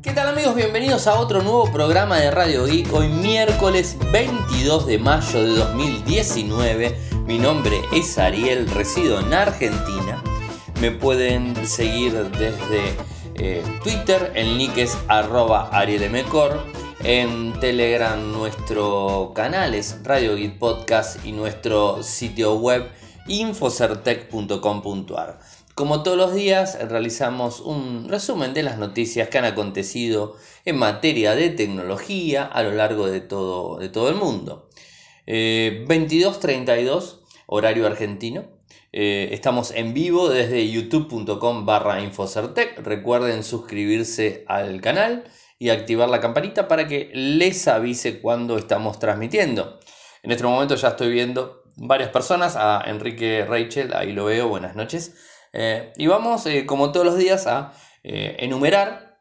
¿Qué tal amigos? Bienvenidos a otro nuevo programa de Radio Geek. Hoy miércoles 22 de mayo de 2019. Mi nombre es Ariel, resido en Argentina. Me pueden seguir desde eh, Twitter, el nick es arroba arielmcor. En Telegram nuestro canal es Radio Geek Podcast y nuestro sitio web infocertec.com.ar. Como todos los días, realizamos un resumen de las noticias que han acontecido en materia de tecnología a lo largo de todo, de todo el mundo. 22.32, eh, horario argentino. Eh, estamos en vivo desde youtube.com barra infocertec. Recuerden suscribirse al canal y activar la campanita para que les avise cuando estamos transmitiendo. En este momento ya estoy viendo varias personas, a Enrique Rachel, ahí lo veo, buenas noches. Eh, y vamos, eh, como todos los días, a eh, enumerar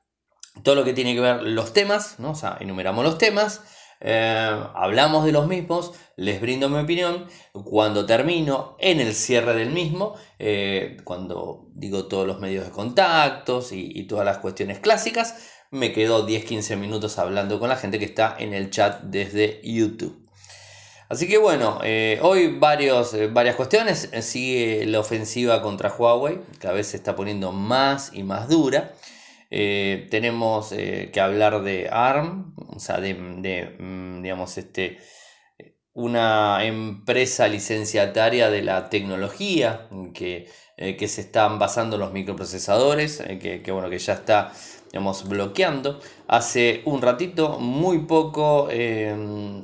todo lo que tiene que ver los temas, ¿no? O sea, enumeramos los temas, hablamos de los mismos, les brindo mi opinión. Cuando termino, en el cierre del mismo, cuando digo todos los medios de contactos y, y todas las cuestiones clásicas, me quedo 10-15 minutos hablando con la gente que está en el chat desde YouTube. Así que bueno, eh, hoy varios, eh, varias cuestiones. Eh, sigue la ofensiva contra Huawei, cada vez se está poniendo más y más dura. tenemos que hablar de ARM, o sea, de, mm, digamos, este, una empresa licenciataria de la tecnología que, que se están basando los microprocesadores, que, que, bueno, que ya está digamos, bloqueando. Hace un ratito, muy poco,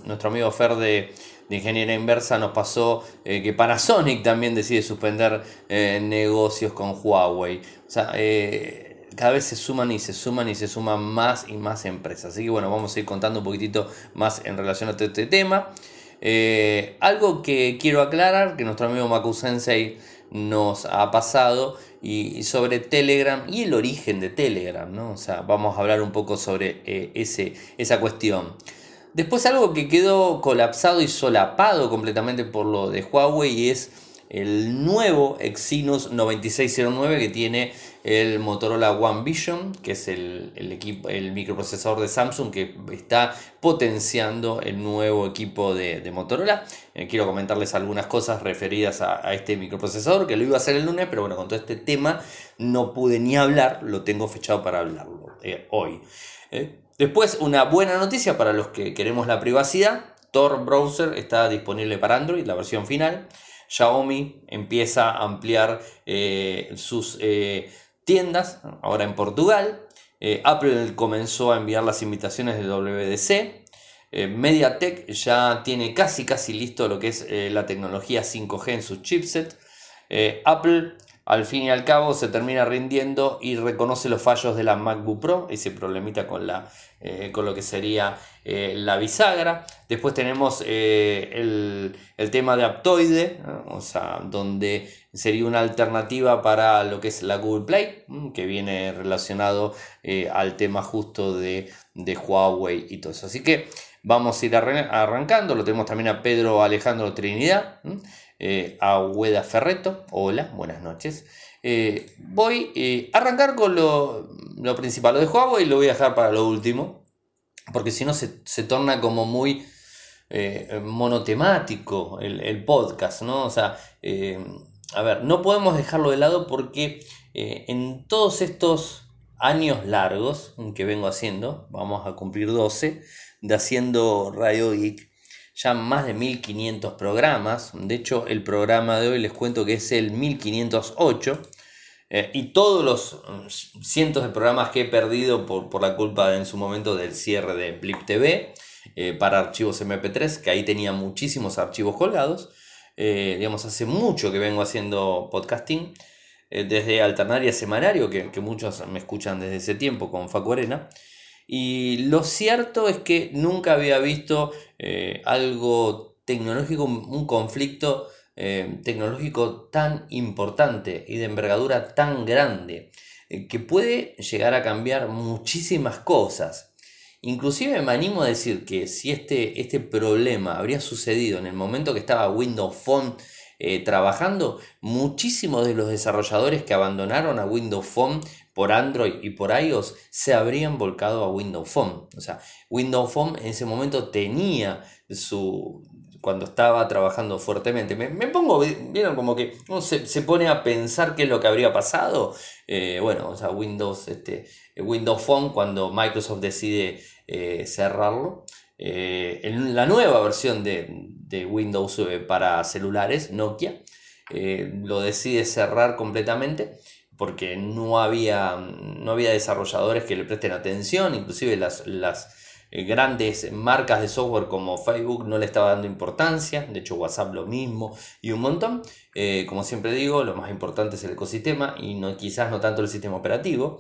nuestro amigo Fer de de ingeniería inversa nos pasó eh, que Panasonic también decide suspender eh, negocios con Huawei. O sea, eh, cada vez se suman y se suman y se suman más y más empresas. Así que bueno, vamos a ir contando un poquitito más en relación a este tema. algo que quiero aclarar, que nuestro amigo Maku Sensei nos ha pasado, y, sobre Telegram y el origen de Telegram, ¿no? O sea, vamos a hablar un poco sobre ese, esa cuestión. Después algo que quedó colapsado y solapado completamente por lo de Huawei es el nuevo Exynos 9609 que tiene el Motorola One Vision, que es el, equipo, el microprocesador de Samsung que está potenciando el nuevo equipo de, Motorola. Eh, quiero comentarles algunas cosas referidas a, este microprocesador, que lo iba a hacer el lunes, pero bueno, con todo este tema no pude ni hablar, lo tengo fechado para hablarlo eh, hoy. Eh, Después, una buena noticia para los que queremos la privacidad. Tor Browser está disponible para Android, la versión final. Xiaomi empieza a ampliar eh, sus eh, tiendas, ahora en Portugal. Eh, Apple comenzó a enviar las invitaciones de WDC. MediaTek ya tiene casi casi listo lo que es la tecnología 5G en sus chipset. Apple al fin y al cabo se termina rindiendo y reconoce los fallos de la MacBook Pro, ese problemita con, la, eh, con lo que sería eh, la bisagra. Después tenemos eh, el, tema de Aptoide, o sea, donde sería una alternativa para lo que es la Google Play, que viene relacionado al tema justo de, de, Huawei y todo eso. Así que vamos a ir arrancando, lo tenemos también a Pedro Alejandro Trinidad. Eh, a Hueda Ferreto. Hola, buenas noches. Eh, voy eh, a arrancar con lo, principal, lo de y lo voy a dejar para lo último, porque si no se, torna como muy monotemático el, podcast, ¿no? O sea, a ver, no podemos dejarlo de lado porque en todos estos años largos que vengo haciendo, vamos a cumplir 12, de haciendo Radio Geek, ya más de 1500 programas. De hecho, el programa de hoy les cuento que es el 1508. Eh, y todos los mm, cientos de programas que he perdido por, la culpa en su momento del cierre de Blip TV eh, para archivos MP3, que ahí tenía muchísimos archivos colgados. Eh, digamos, hace mucho que vengo haciendo podcasting, desde Alternaria Semanario, que, que, muchos me escuchan desde ese tiempo con Facu Arena. Y lo cierto es que nunca había visto eh, algo tecnológico, un conflicto eh, tecnológico tan importante y de envergadura tan grande, eh, que puede llegar a cambiar muchísimas cosas. Inclusive me animo a decir que si este, este problema habría sucedido en el momento que estaba Windows Phone trabajando, muchísimos de los desarrolladores que abandonaron a Windows Phone por Android y por iOS se habrían volcado a Windows Phone. O sea, Windows Phone en ese momento tenía su, cuando estaba trabajando fuertemente. Me, pongo, vieron como que uno se, pone a pensar qué es lo que habría pasado. Eh, bueno, o sea, Windows, este, Windows Phone, cuando Microsoft decide eh, cerrarlo. Eh, en la nueva versión de, Windows para celulares, Nokia, lo decide cerrar completamente porque no había, no había desarrolladores que le presten atención, inclusive las, las eh, grandes marcas de software como Facebook no le estaba dando importancia, de hecho WhatsApp lo mismo y un montón. Eh, como siempre digo, lo más importante es el ecosistema y no, quizás no tanto el sistema operativo.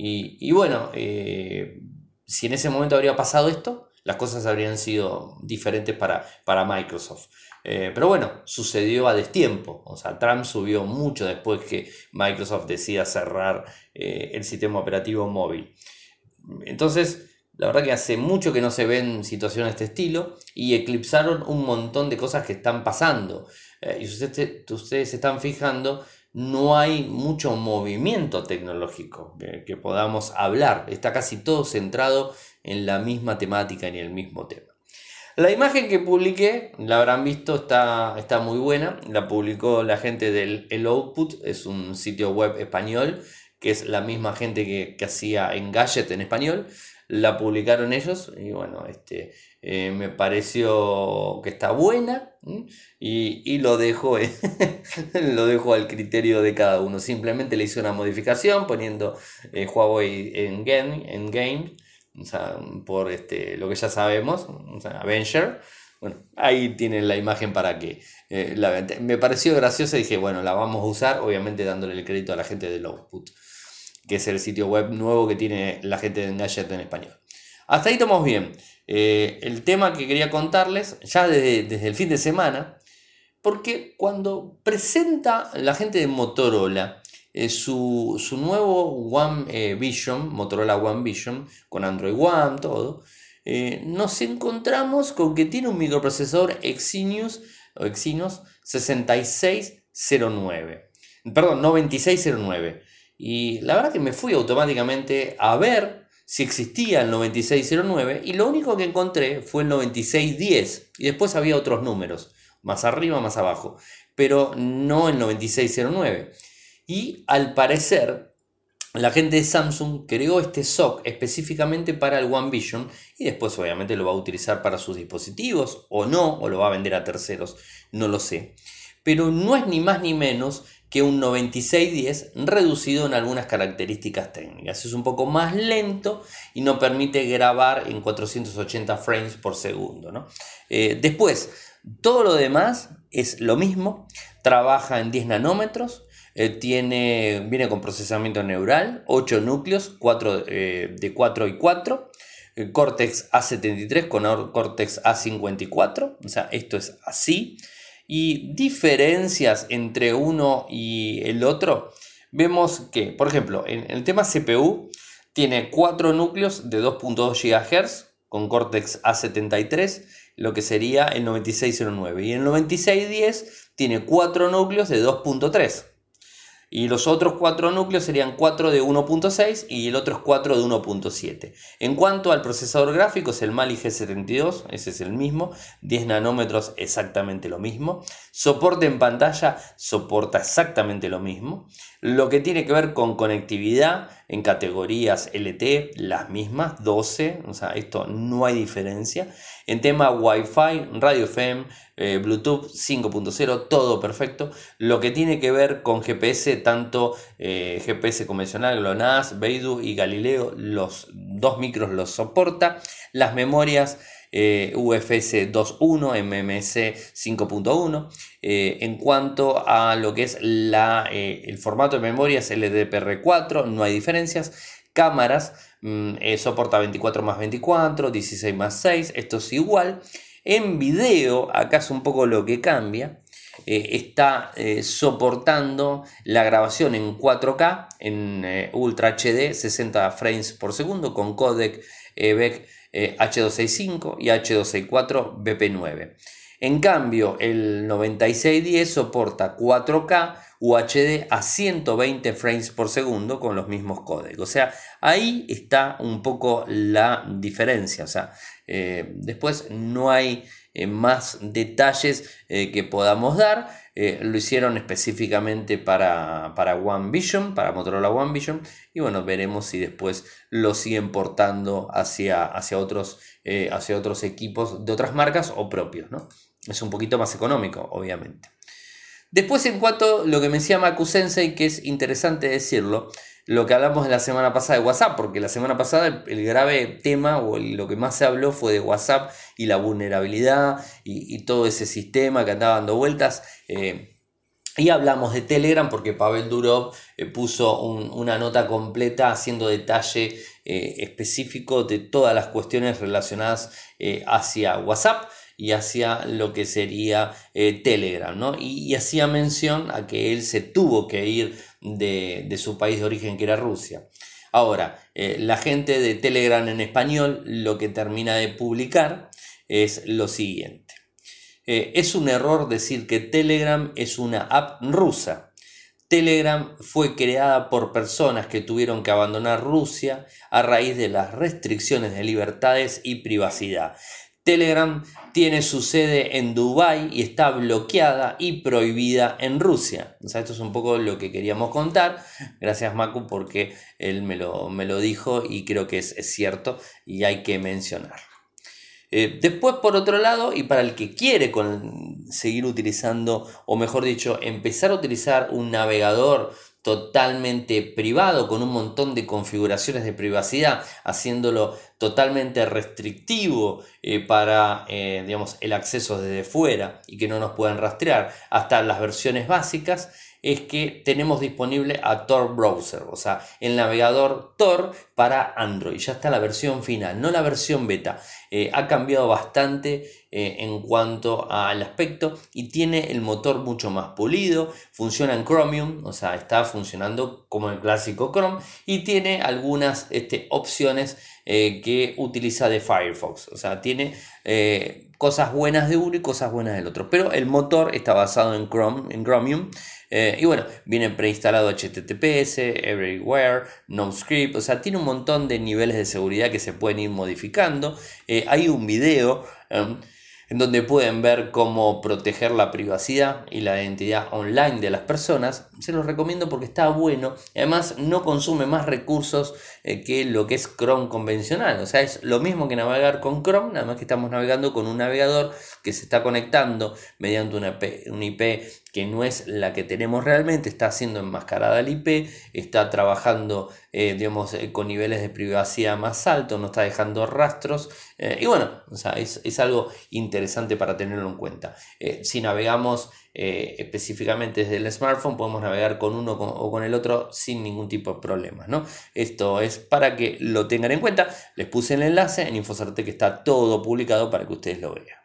Y, bueno, eh, si en ese momento habría pasado esto, las cosas habrían sido diferentes para, para Microsoft. Pero bueno, sucedió a destiempo. O sea, Trump subió mucho después que Microsoft decida cerrar el sistema operativo móvil. Entonces, la verdad que hace mucho que no se ven situaciones de este estilo y eclipsaron un montón de cosas que están pasando. Eh, y ustedes, ustedes se están fijando, no hay mucho movimiento tecnológico que, podamos hablar. Está casi todo centrado en la misma temática y en el mismo tema. La imagen que publiqué, la habrán visto, está, está muy buena. La publicó la gente del El Output, es un sitio web español, que es la misma gente que, que hacía Engadget en español la publicaron ellos y bueno, este, eh, me pareció que está buena y, lo, dejo, lo dejo al criterio de cada uno. Simplemente le hice una modificación poniendo eh, Huawei en game, en game por este, lo que ya sabemos, o sea, Avenger. Bueno, ahí tienen la imagen para que eh, la Me pareció graciosa y dije, bueno, la vamos a usar, obviamente dándole el crédito a la gente del Output que es el sitio web nuevo que tiene la gente de Engadget en español. Hasta ahí estamos bien. Eh, el tema que quería contarles, ya desde, el fin de semana, porque cuando presenta la gente de Motorola eh, su, su, One eh, Vision, Motorola One Vision, con Android One, todo, nos encontramos con que tiene un microprocesador Exynos, o Exynos 6609. Perdón, 9609. Y la verdad que me fui automáticamente a ver si existía el 9609 y lo único que encontré fue el 9610 y después había otros números, más arriba, más abajo, pero no el 9609. Y al parecer la gente de Samsung creó este SOC específicamente para el One Vision y después obviamente lo va a utilizar para sus dispositivos o no, o lo va a vender a terceros, no lo sé. Pero no es ni más ni menos que un 9610 reducido en algunas características técnicas. Es un poco más lento y no permite grabar en 480 frames por segundo. Eh, después, todo lo demás es lo mismo, trabaja en 10 nanómetros, tiene, viene con procesamiento neural, 8 núcleos, 4, eh, de 4 y 4. Cortex A73 con Cortex A54, o sea, esto es así y diferencias entre uno y el otro, vemos que, por ejemplo, en el tema CPU tiene cuatro núcleos de 2.2 GHz con Cortex A73, lo que sería el 9609. Y el 9610 tiene cuatro núcleos de 2.3. Y los otros cuatro núcleos serían 4 de 1.6 y el otro es 4 de 1.7. En cuanto al procesador gráfico, es el Mali G72, ese es el mismo, 10 nanómetros exactamente lo mismo. Soporte en pantalla soporta exactamente lo mismo. Lo que tiene que ver con conectividad en categorías LT, las mismas, 12, o sea, esto no hay diferencia. En tema Wi-Fi, radio FM, eh, Bluetooth 5.0, todo perfecto. Lo que tiene que ver con GPS, tanto eh, GPS convencional, GLONASS, Beidou y Galileo, los dos micros los soporta. Las memorias eh, UFS 2.1, MMC 5.1. en cuanto a lo que es la, el formato de memoria es LDPR4, no hay diferencias. Cámaras, mm, soporta 24 más 24, 16 más 6, esto es igual. En video, acá es un poco lo que cambia, eh, está eh, soportando la grabación en 4K, en eh, Ultra HD, 60 frames por segundo, con codec EVEC H265 y H264 BP9. En cambio, el 9610 soporta 4K, UHD a 120 frames por segundo con los mismos códigos. O sea, ahí está un poco la diferencia. O sea, eh, después no hay eh, más detalles eh, que podamos dar. lo hicieron específicamente para, para One Vision, para Motorola One Vision. Y bueno, veremos si después lo siguen portando hacia, hacia, otros, hacia otros equipos de otras marcas o propios. ¿no? Es un poquito más económico, obviamente. Después, en cuanto a lo que me decía Maku Sensei, que es interesante decirlo, lo que hablamos en la semana pasada de WhatsApp, porque la semana pasada el, grave tema o lo que más se habló fue de WhatsApp y la vulnerabilidad y, todo ese sistema que andaba dando vueltas. Eh, y hablamos de Telegram porque Pavel Durov eh, puso una nota completa haciendo detalle eh, específico de todas las cuestiones relacionadas hacia WhatsApp y hacia lo que sería eh, Telegram, ¿no? Y, hacía mención a que él se tuvo que ir de, su país de origen, que era Rusia. Ahora, eh, la gente de Telegram en español lo que termina de publicar es lo siguiente. Eh, es un error decir que Telegram es una app rusa. Telegram fue creada por personas que tuvieron que abandonar Rusia a raíz de las restricciones de libertades y privacidad. Telegram tiene su sede en Dubái y está bloqueada y prohibida en Rusia. O esto es un poco lo que queríamos contar. Gracias Macu porque él me lo, me lo dijo y creo que es, cierto y hay que mencionarlo. Eh, después, por otro lado, y para el que quiere seguir utilizando, o mejor dicho, empezar a utilizar un navegador totalmente privado, con un montón de configuraciones de privacidad, haciéndolo totalmente restrictivo eh, para eh, digamos, el acceso desde fuera y que no nos puedan rastrear, hasta las versiones básicas, es que tenemos disponible a Tor Browser, o sea, el navegador Tor para Android. Ya está la versión final, no la versión beta. Eh, ha cambiado bastante eh, en cuanto al aspecto y tiene el motor mucho más pulido. Funciona en Chromium, o sea, está funcionando como el clásico Chrome y tiene algunas este, opciones eh, que utiliza de Firefox. O sea, tiene cosas buenas de uno y cosas buenas del otro. Pero el motor está basado en, Chrome, en Chromium. Eh, y bueno, viene preinstalado HTTPS, Everywhere, NoScript. O sea, tiene un montón de niveles de seguridad que se pueden ir modificando. Eh, hay un video. Em, en donde pueden ver cómo proteger la privacidad y la identidad online de las personas. Se los recomiendo porque está bueno. Además, no consume más recursos eh, que lo que es Chrome convencional. O sea, es lo mismo que navegar con Chrome, nada más que estamos navegando con un navegador que se está conectando mediante una IP, una IP que no es la que tenemos realmente, está haciendo enmascarada el IP, está trabajando eh, digamos, eh, con niveles de privacidad más altos, no está dejando rastros. y bueno, o sea, es, es, algo interesante para tenerlo en cuenta. si navegamos eh, específicamente desde el smartphone, podemos navegar con uno o con el otro sin ningún tipo de problemas. ¿no? Esto es para que lo tengan en cuenta. Les puse el enlace en Infocerte que está todo publicado para que ustedes lo vean.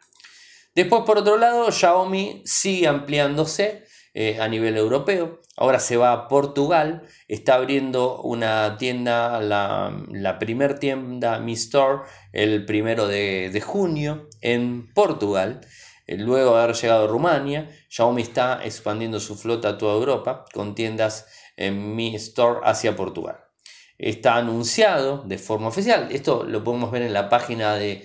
Después, por otro lado, Xiaomi sigue ampliándose eh, a nivel europeo. Ahora se va a Portugal, está abriendo una tienda, la, la primer tienda Mi Store, el primero de, de junio en Portugal. Eh, luego de haber llegado a Rumania, Xiaomi está expandiendo su flota a toda Europa con tiendas en Mi Store hacia Portugal. Está anunciado de forma oficial, esto lo podemos ver en la página de,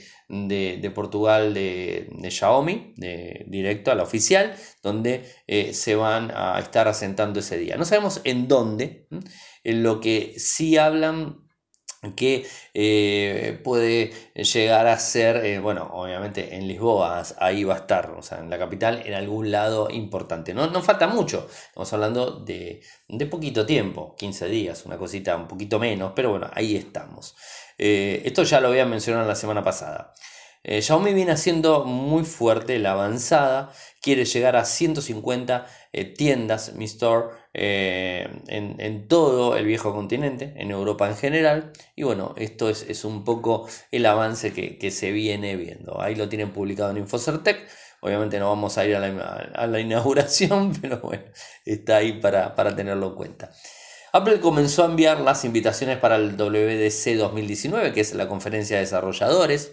Portugal de, Xiaomi, de, directo a la oficial, donde eh, se van a estar asentando ese día. No sabemos en dónde, en lo que sí hablan que eh, puede llegar a ser, eh, bueno, obviamente en Lisboa, ahí va a estar, o sea, en la capital, en algún lado importante. No, no falta mucho, estamos hablando de, de, poquito tiempo, 15 días, una cosita un poquito menos, pero bueno, ahí estamos. Eh, esto ya lo había mencionado la semana pasada. Xiaomi viene haciendo muy fuerte la avanzada, quiere llegar a 150 tiendas Mi Store eh, en, todo el viejo continente, en Europa en general. Y bueno, esto es, un poco el avance que, se viene viendo. Ahí lo tienen publicado en Infocertec. Obviamente no vamos a ir a la, inauguración, pero bueno, está ahí para, tenerlo en cuenta. Apple comenzó a enviar las invitaciones para el WDC 2019, que es la conferencia de desarrolladores.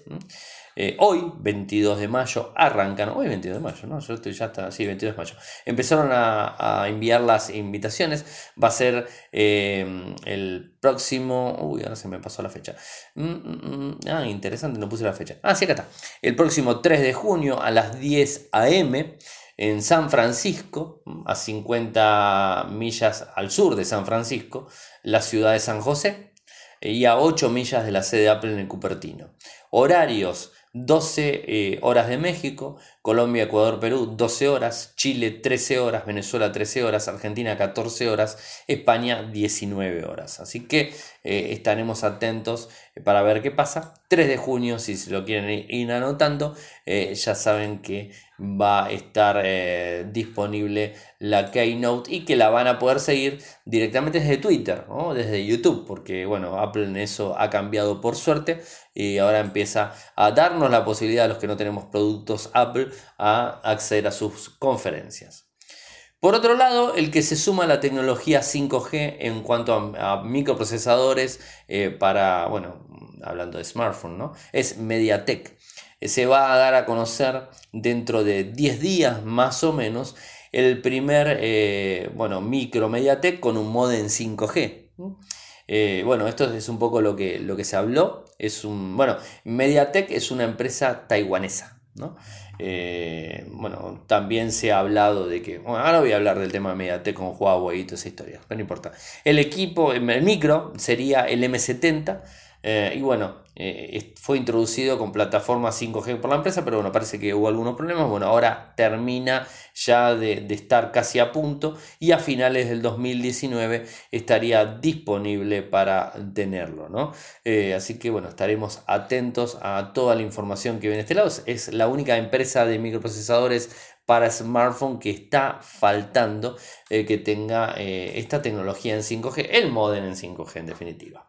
Eh, hoy, 22 de mayo, arrancan, hoy 22 de mayo, ¿no? Yo estoy ya está, sí, 22 de mayo. Empezaron a, enviar las invitaciones, va a ser eh, el próximo, uy, ahora se me pasó la fecha. Mm, mm, mm, ah, interesante, no puse la fecha. Ah, sí, acá está. El próximo 3 de junio a las 10 a.m en San Francisco, a 50 millas al sur de San Francisco, la ciudad de San José, y a 8 millas de la sede de Apple en el Cupertino. Horarios 12 eh, horas de México, Colombia, Ecuador, Perú 12 horas, Chile 13 horas, Venezuela 13 horas, Argentina 14 horas, España 19 horas. Así que eh, estaremos atentos eh, para ver qué pasa. 3 de junio, si se lo quieren ir anotando, ya saben que va a estar disponible la Keynote y que la van a poder seguir directamente desde Twitter, o desde YouTube, porque bueno, Apple en eso ha cambiado por suerte. Y ahora empieza a darnos la posibilidad a los que no tenemos productos Apple a acceder a sus conferencias. Por otro lado, el que se suma a la tecnología 5G en cuanto a, microprocesadores eh, para, bueno, hablando de smartphone, ¿no? es MediaTek. Eh, se va a dar a conocer dentro de 10 días más o menos el primer, eh, bueno, micro MediaTek con un modem 5G. Eh, bueno, esto es un poco lo que, lo que se habló. Es un, bueno, MediaTek es una empresa taiwanesa, ¿no? Eh, bueno, también se ha hablado de que, bueno, ahora voy a hablar del tema de MediaTek con Huawei y toda esa historia, pero no importa. El equipo, el micro sería el M70 eh, y bueno, eh, fue introducido con plataforma 5G por la empresa, pero bueno, parece que hubo algunos problemas. Bueno, ahora termina ya de, estar casi a punto y a finales del 2019 estaría disponible para tenerlo, ¿no? Eh, así que bueno, estaremos atentos a toda la información que viene de este lado. Es la única empresa de microprocesadores para smartphone que está faltando eh, que tenga esta tecnología en 5G, el modem en 5G en definitiva.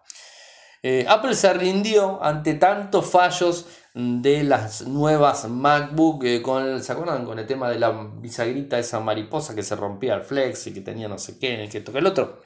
Eh, Apple se rindió ante tantos fallos de las nuevas MacBook, eh, con ¿se acuerdan? Con el tema de la bisagrita, esa mariposa que se rompía el flex y que tenía no sé qué, que toque el otro.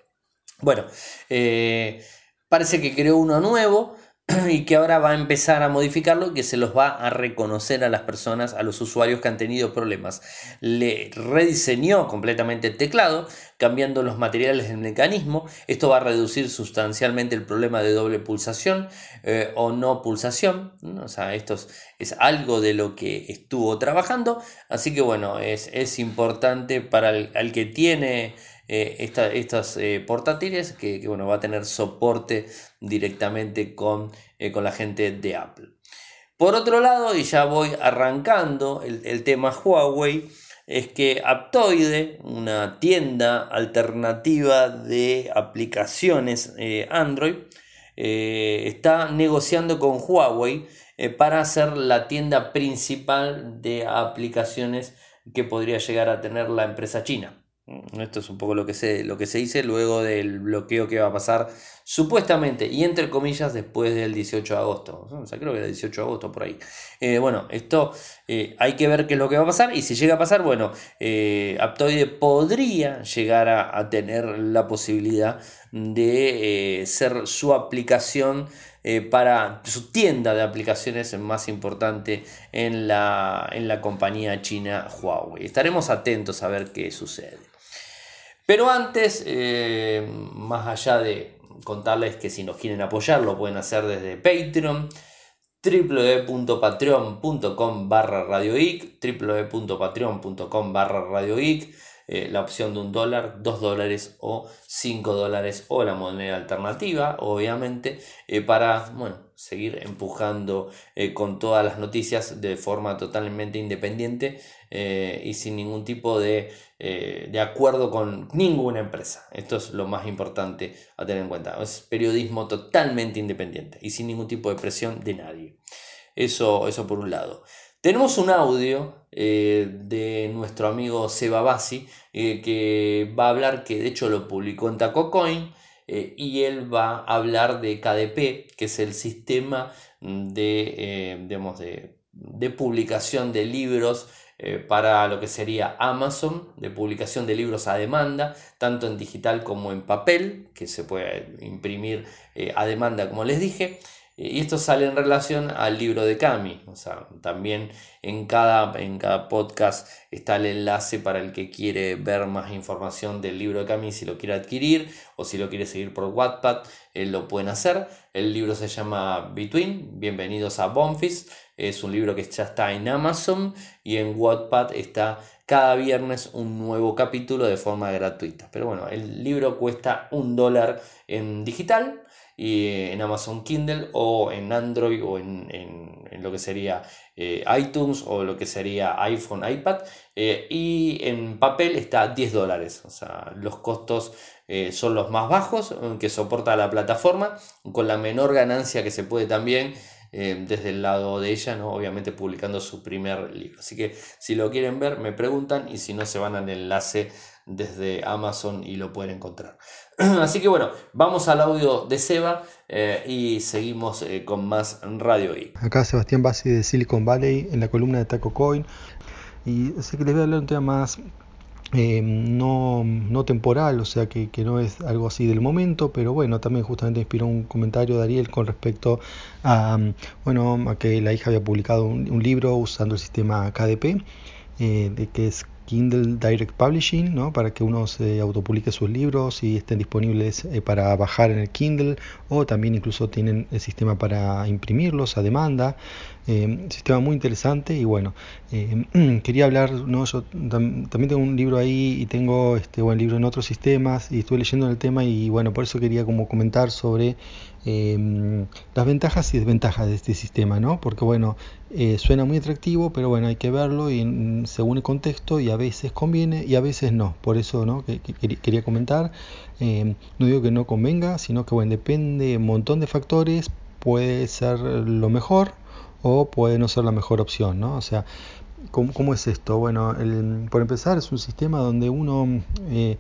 Bueno, eh, parece que creó uno nuevo y que ahora va a empezar a modificarlo que se los va a reconocer a las personas, a los usuarios que han tenido problemas. Le rediseñó completamente el teclado, cambiando los materiales del mecanismo. Esto va a reducir sustancialmente el problema de doble pulsación eh, o no pulsación. O sea, esto es, algo de lo que estuvo trabajando. Así que bueno, es, importante para el que tiene eh, estas eh, portátiles que, bueno, va a tener soporte directamente con, eh, con, la gente de Apple. Por otro lado, y ya voy arrancando el, tema Huawei, es que Aptoide, una tienda alternativa de aplicaciones Android, está negociando con Huawei para hacer la tienda principal de aplicaciones que podría llegar a tener la empresa china. Esto es un poco lo que, se, lo que se dice luego del bloqueo que va a pasar supuestamente y entre comillas después del 18 de agosto. O sea, creo que era el 18 de agosto por ahí. Eh, bueno, esto eh, hay que ver qué es lo que va a pasar y si llega a pasar, bueno, eh, Aptoide podría llegar a, tener la posibilidad de ser su aplicación para su tienda de aplicaciones más importante en la, en la compañía china Huawei. Estaremos atentos a ver qué sucede. Pero antes, eh, más allá de contarles que si nos quieren apoyar, lo pueden hacer desde Patreon www.patreon.com barra radioic www.patreon.com barra radioic eh, la opción de un dólar, dos dólares o cinco dólares o la moneda alternativa, obviamente, eh, para bueno, seguir empujando con todas las noticias de forma totalmente independiente y sin ningún tipo de, de, acuerdo con ninguna empresa. Esto es lo más importante a tener en cuenta. Es periodismo totalmente independiente y sin ningún tipo de presión de nadie. Eso, eso por un lado. Tenemos un audio eh, de nuestro amigo Seba Bassi eh, que va a hablar, que de hecho lo publicó en TacoCoin, eh, y él va a hablar de KDP, que es el sistema de, de, de publicación de libros para lo que sería Amazon, de publicación de libros a demanda, tanto en digital como en papel, que se puede imprimir a demanda, como les dije. Y esto sale en relación al libro de Cami. O sea, también en cada, en cada podcast está el enlace para el que quiere ver más información del libro de Cami, si lo quiere adquirir o si lo quiere seguir por Wattpad, eh, lo pueden hacer. El libro se llama Between, bienvenidos a Bonfis. Es un libro que ya está en Amazon y en Wattpad está cada viernes un nuevo capítulo de forma gratuita. Pero bueno, el libro cuesta un dólar en digital y en Amazon Kindle o en Android o en, lo que sería eh, iTunes o lo que sería iPhone, iPad. Eh, y en papel está 10 dólares. O sea, los costos eh, son los más bajos que soporta la plataforma, con la menor ganancia que se puede también. Desde el lado de ella, ¿no? obviamente publicando su primer libro. Así que si lo quieren ver, me preguntan y si no, se van al enlace desde Amazon y lo pueden encontrar. Así que bueno, vamos al audio de Seba eh, y seguimos eh, con más Radio I. Acá Sebastián Bassi de Silicon Valley en la columna de Taco Coin. Y sé que les voy a hablar un tema más eh, no, no, temporal, o sea que, que, no es algo así del momento, pero bueno, también justamente inspiró un comentario de Ariel con respecto a, bueno, a que la hija había publicado un, un libro usando el sistema KDP, de que es Kindle Direct Publishing, ¿no? para que uno se autopublique sus libros y estén disponibles eh, para bajar en el Kindle o también incluso tienen el sistema para imprimirlos a demanda. Eh, sistema muy interesante y bueno, eh, quería hablar, ¿no? yo también tengo un libro ahí y tengo este buen libro en otros sistemas y estuve leyendo el tema y bueno, por eso quería como comentar sobre Em, las ventajas y desventajas de este sistema, ¿no? Porque bueno, eh, suena muy atractivo, pero bueno, hay que verlo y según el contexto y a veces conviene y a veces no. Por eso, ¿no? Que, quería comentar. Em, no digo que no convenga, sino que bueno, depende de un montón de factores. Puede ser lo mejor o puede no ser la mejor opción, ¿no? O sea, ¿cómo, es esto? Bueno, por empezar, es un sistema donde uno eh,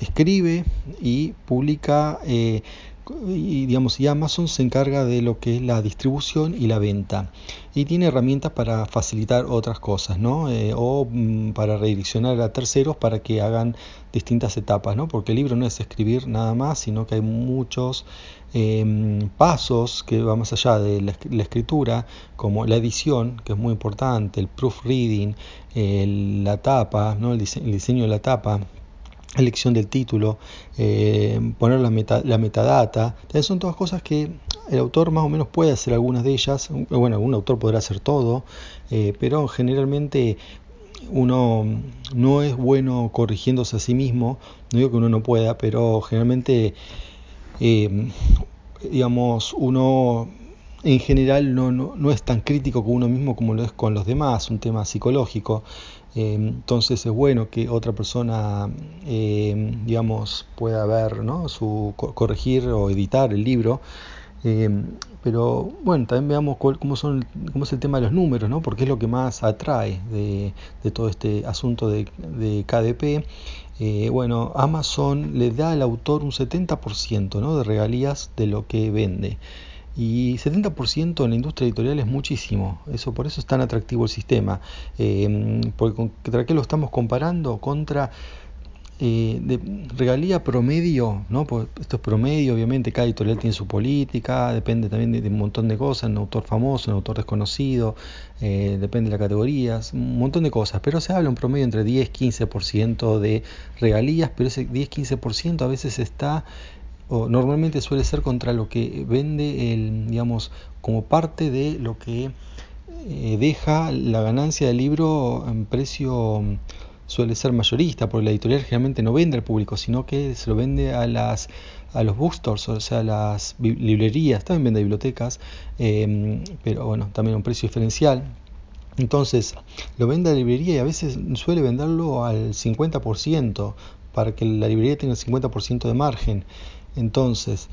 escribe y publica eh, y digamos y Amazon se encarga de lo que es la distribución y la venta y tiene herramientas para facilitar otras cosas ¿no? Eh, o mm, para redireccionar a terceros para que hagan distintas etapas ¿no? porque el libro no es escribir nada más sino que hay muchos em, pasos que van más allá de la, escritura como la edición que es muy importante el proofreading la tapa ¿no? el diseño de la tapa elección del título, eh, poner la, la metadata, son todas cosas que el autor más o menos puede hacer algunas de ellas, bueno, algún autor podrá hacer todo, eh, pero generalmente uno no es bueno corrigiéndose a sí mismo, no digo que uno no pueda, pero generalmente, eh, digamos, uno en general no, no, no, es tan crítico con uno mismo como lo es con los demás, un tema psicológico. Eh, entonces es bueno que otra persona, eh, digamos, pueda ver, ¿no? Su, corregir o editar el libro. Eh, pero bueno, también veamos cómo, son, cómo es el tema de los números, ¿no? porque es lo que más atrae de, todo este asunto de, de KDP. bueno, Amazon le da al autor un 70% ¿no? de regalías de lo que vende. Y 70% en la industria editorial es muchísimo, eso por eso es tan atractivo el sistema, eh, porque ¿contra qué lo estamos comparando? Contra eh, de regalía promedio, ¿no? Pues esto es promedio, obviamente cada editorial tiene su política, depende también de, un montón de cosas, un autor famoso, un autor desconocido, eh, depende de las categorías, un montón de cosas, pero se habla un promedio entre 10-15% de regalías, pero ese 10-15% a veces está o normalmente suele ser contra lo que vende el, digamos, como parte de lo que eh, deja la ganancia del libro en precio suele ser mayorista, porque la editorial generalmente no vende al público, sino que se lo vende a las a los bookstores, o sea, a las librerías, también vende bibliotecas, em, pero bueno, también a un precio diferencial. Entonces, lo vende a la librería y a veces suele venderlo al 50% para que la librería tenga el 50% de margen. Entonces,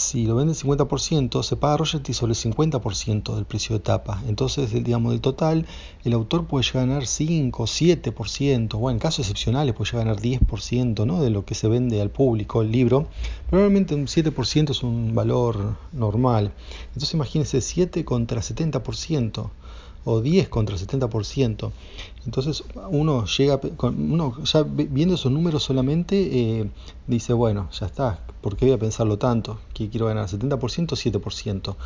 si lo vende el 50%, se paga royalty sobre el 50% del precio de tapa. Entonces, digamos, del total, el autor puede llegar ganar 5, 7%, o en casos excepcionales puede llegar ganar 10% ¿no? de lo que se vende al público el libro. Probablemente un 7% es un valor normal. Entonces, imagínense 7 contra 70%. o 10 contra 70%. Entonces uno llega, uno ya viendo esos números solamente eh, dice, bueno, ya está, ¿por qué voy a pensarlo tanto? Que quiero ganar 70%, 7%.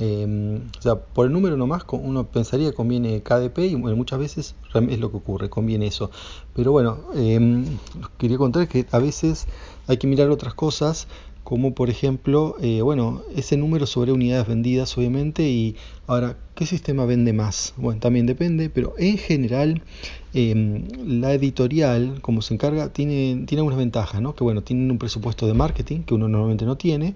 Eh, o sea, por el número nomás uno pensaría conviene KDP y muchas veces es lo que ocurre, conviene eso. Pero bueno, eh, quería contar que a veces hay que mirar otras cosas como por ejemplo, eh, bueno, ese número sobre unidades vendidas obviamente y ahora, ¿qué sistema vende más? Bueno, también depende, pero en general em, la editorial, como se encarga, tiene, tiene algunas ventajas, ¿no? Que bueno, tienen un presupuesto de marketing que uno normalmente no tiene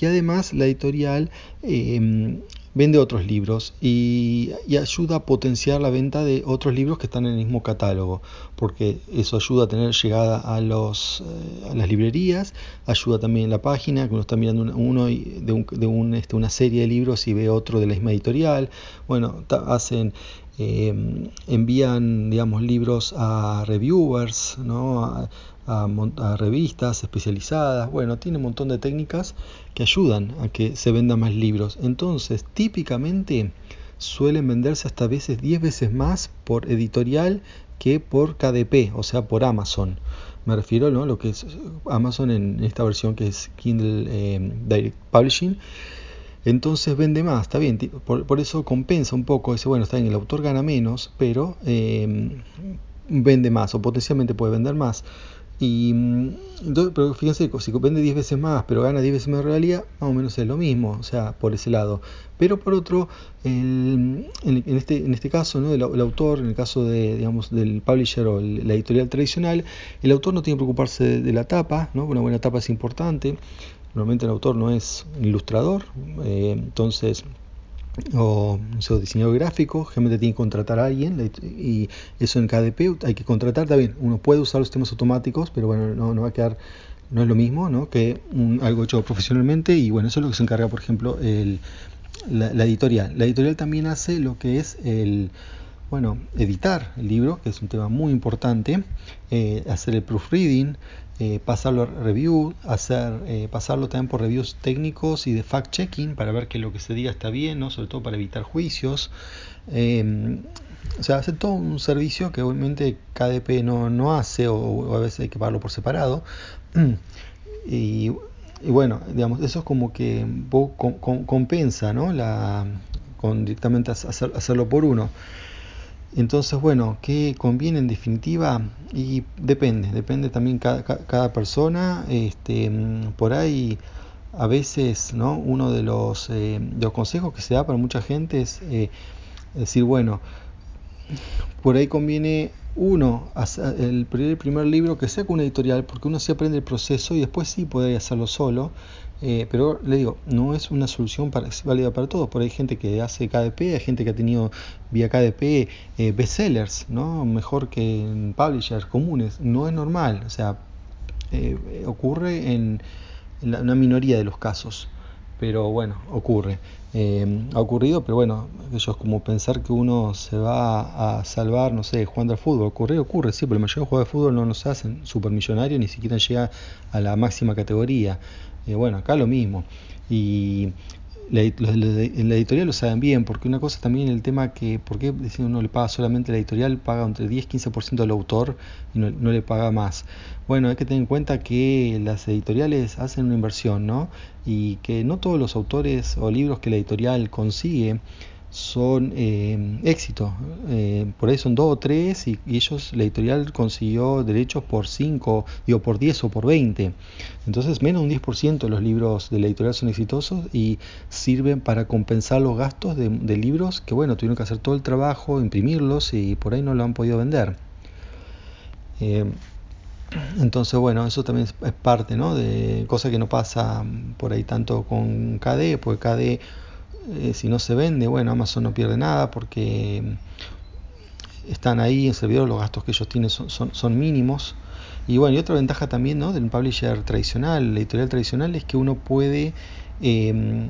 y además la editorial eh, vende otros libros y, ayuda a potenciar la venta de otros libros que están en el mismo catálogo, porque eso ayuda a tener llegada a, los, eh, a las librerías, ayuda también la página, que uno está mirando uno de, un, de un, este, una serie de libros y ve otro de la misma editorial, bueno, hacen eh, envían digamos libros a reviewers ¿no? a, a, revistas especializadas, bueno, tiene un montón de técnicas que ayudan a que se vendan más libros. Entonces, típicamente suelen venderse hasta veces 10 veces más por editorial que por KDP, o sea, por Amazon. Me refiero ¿no? a lo que es Amazon en esta versión que es Kindle eh, Direct Publishing. Entonces vende más, está bien, por, eso compensa un poco, dice, bueno, está bien, el autor gana menos, pero eh, vende más o potencialmente puede vender más. Y mm, pero fíjense, si vende 10 veces más, pero gana 10 veces más realidad, más o menos es lo mismo, o sea, por ese lado. Pero por otro, en, este, en este caso, ¿no? el, autor, en el caso de, digamos, del publisher o la editorial tradicional, el autor no tiene que preocuparse de, la tapa, ¿no? una buena tapa es importante. Normalmente el autor no es ilustrador, eh, entonces o no diseñador gráfico, generalmente tiene que contratar a alguien y eso en KDP hay que contratar también. Uno puede usar los sistemas automáticos, pero bueno, no, va a quedar, no es lo mismo ¿no? que algo hecho profesionalmente y bueno, eso es lo que se encarga, por ejemplo, el, la, editorial. La editorial también hace lo que es el, bueno, editar el libro, que es un tema muy importante, eh, hacer el proofreading, eh, pasarlo a review, hacer, eh, pasarlo también por reviews técnicos y de fact-checking para ver que lo que se diga está bien, ¿no? sobre todo para evitar juicios. Em, o sea, hace todo un servicio que obviamente KDP no, no hace o, a veces hay que pagarlo por separado. Y, bueno, digamos, eso es como que compensa ¿no? la, con directamente hacerlo por uno. Entonces, bueno, ¿qué conviene en definitiva? Y depende, depende también cada, cada persona. Este, por ahí, a veces, ¿no? Uno de los, eh, los consejos que se da para mucha gente es eh, decir, bueno, por ahí conviene uno, el primer libro que sea con una editorial, porque uno se aprende el proceso y después sí puede hacerlo solo. Eh, pero le digo, no es una solución para, válida para todos. Por hay gente que hace KDP, hay gente que ha tenido vía KDP eh, bestsellers, ¿no? mejor que en publishers comunes. No es normal, o sea, eh, ocurre en, una minoría de los casos. Pero bueno, ocurre. ha ocurrido, pero bueno, eso es como pensar que uno se va a salvar, no sé, jugando al fútbol. Ocurre, ocurre, sí, pero la mayoría de de fútbol no nos hacen supermillonarios, ni siquiera llega a la máxima categoría. Eh, bueno, acá lo mismo. Y en la editorial lo saben bien, porque una cosa también el tema que, ¿por qué uno le paga solamente la editorial? Paga entre 10 y 15% al autor y no, no, le paga más. Bueno, hay que tener en cuenta que las editoriales hacen una inversión, ¿no? Y que no todos los autores o libros que la editorial consigue son eh, éxitos. Eh, por ahí son dos o tres y, ellos, la editorial consiguió derechos por 5, digo por 10 o por 20. Entonces menos un 10% de los libros de la editorial son exitosos y sirven para compensar los gastos de, libros que bueno, tuvieron que hacer todo el trabajo, imprimirlos y por ahí no lo han podido vender. Eh, entonces, bueno, eso también es, parte, ¿no? De cosas que no pasa por ahí tanto con KD, porque KD eh, si no se vende, bueno, Amazon no pierde nada porque están ahí en servidor, los gastos que ellos tienen son, son, mínimos. Y bueno, y otra ventaja también ¿no? del publisher tradicional, la editorial tradicional, es que uno puede, eh,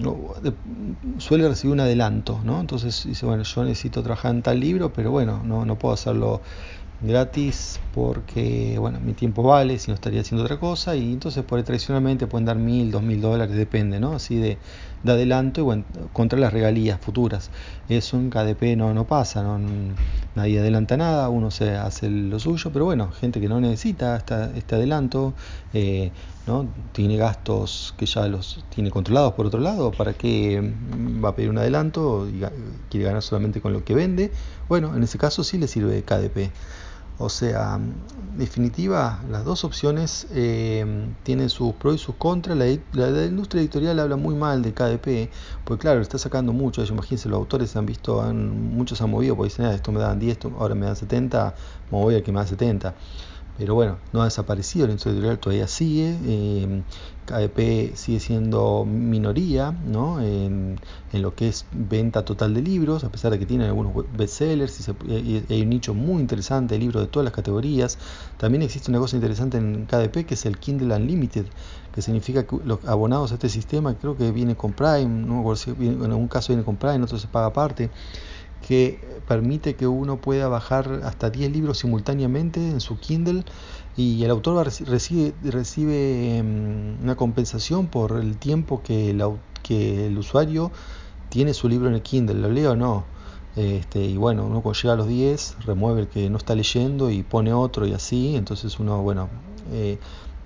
suele recibir un adelanto, ¿no? Entonces dice, bueno, yo necesito trabajar en tal libro, pero bueno, no, no puedo hacerlo gratis porque bueno mi tiempo vale si no estaría haciendo otra cosa y entonces por tradicionalmente pueden dar mil dos mil dólares depende no así de, de adelanto y contra las regalías futuras. Eso en KDP no no pasa no, nadie adelanta nada uno se hace lo suyo pero bueno gente que no necesita este adelanto eh, ¿no? tiene gastos que ya los tiene controlados por otro lado para qué va a pedir un adelanto y quiere ganar solamente con lo que vende. Bueno en ese caso sí le sirve KDP o sea, en definitiva, las dos opciones eh, tienen sus pros y sus contras. La, industria editorial habla muy mal de KDP, porque claro, está sacando mucho. Imagínense, los autores han visto, han, muchos han movido, porque dicen, ah, esto me dan 10, ahora me dan 70, me voy a que me da 70 pero bueno, no ha desaparecido, industria editorial todavía sigue, eh, KDP sigue siendo minoría ¿no? en, lo que es venta total de libros, a pesar de que tiene algunos bestsellers y, hay un nicho muy interesante de libros de todas las categorías. También existe una cosa interesante en KDP que es el Kindle Unlimited, que significa que los abonados a este sistema, creo que viene con Prime, no en algún caso viene con Prime, en otro se paga aparte que permite que uno pueda bajar hasta 10 libros simultáneamente en su Kindle y el autor recibe, recibe em, una compensación por el tiempo que el, que el usuario tiene su libro en el Kindle, lo leo o no. Este, y bueno, uno cuando llega a los 10 remueve el que no está leyendo y pone otro y así, entonces uno, bueno, eh,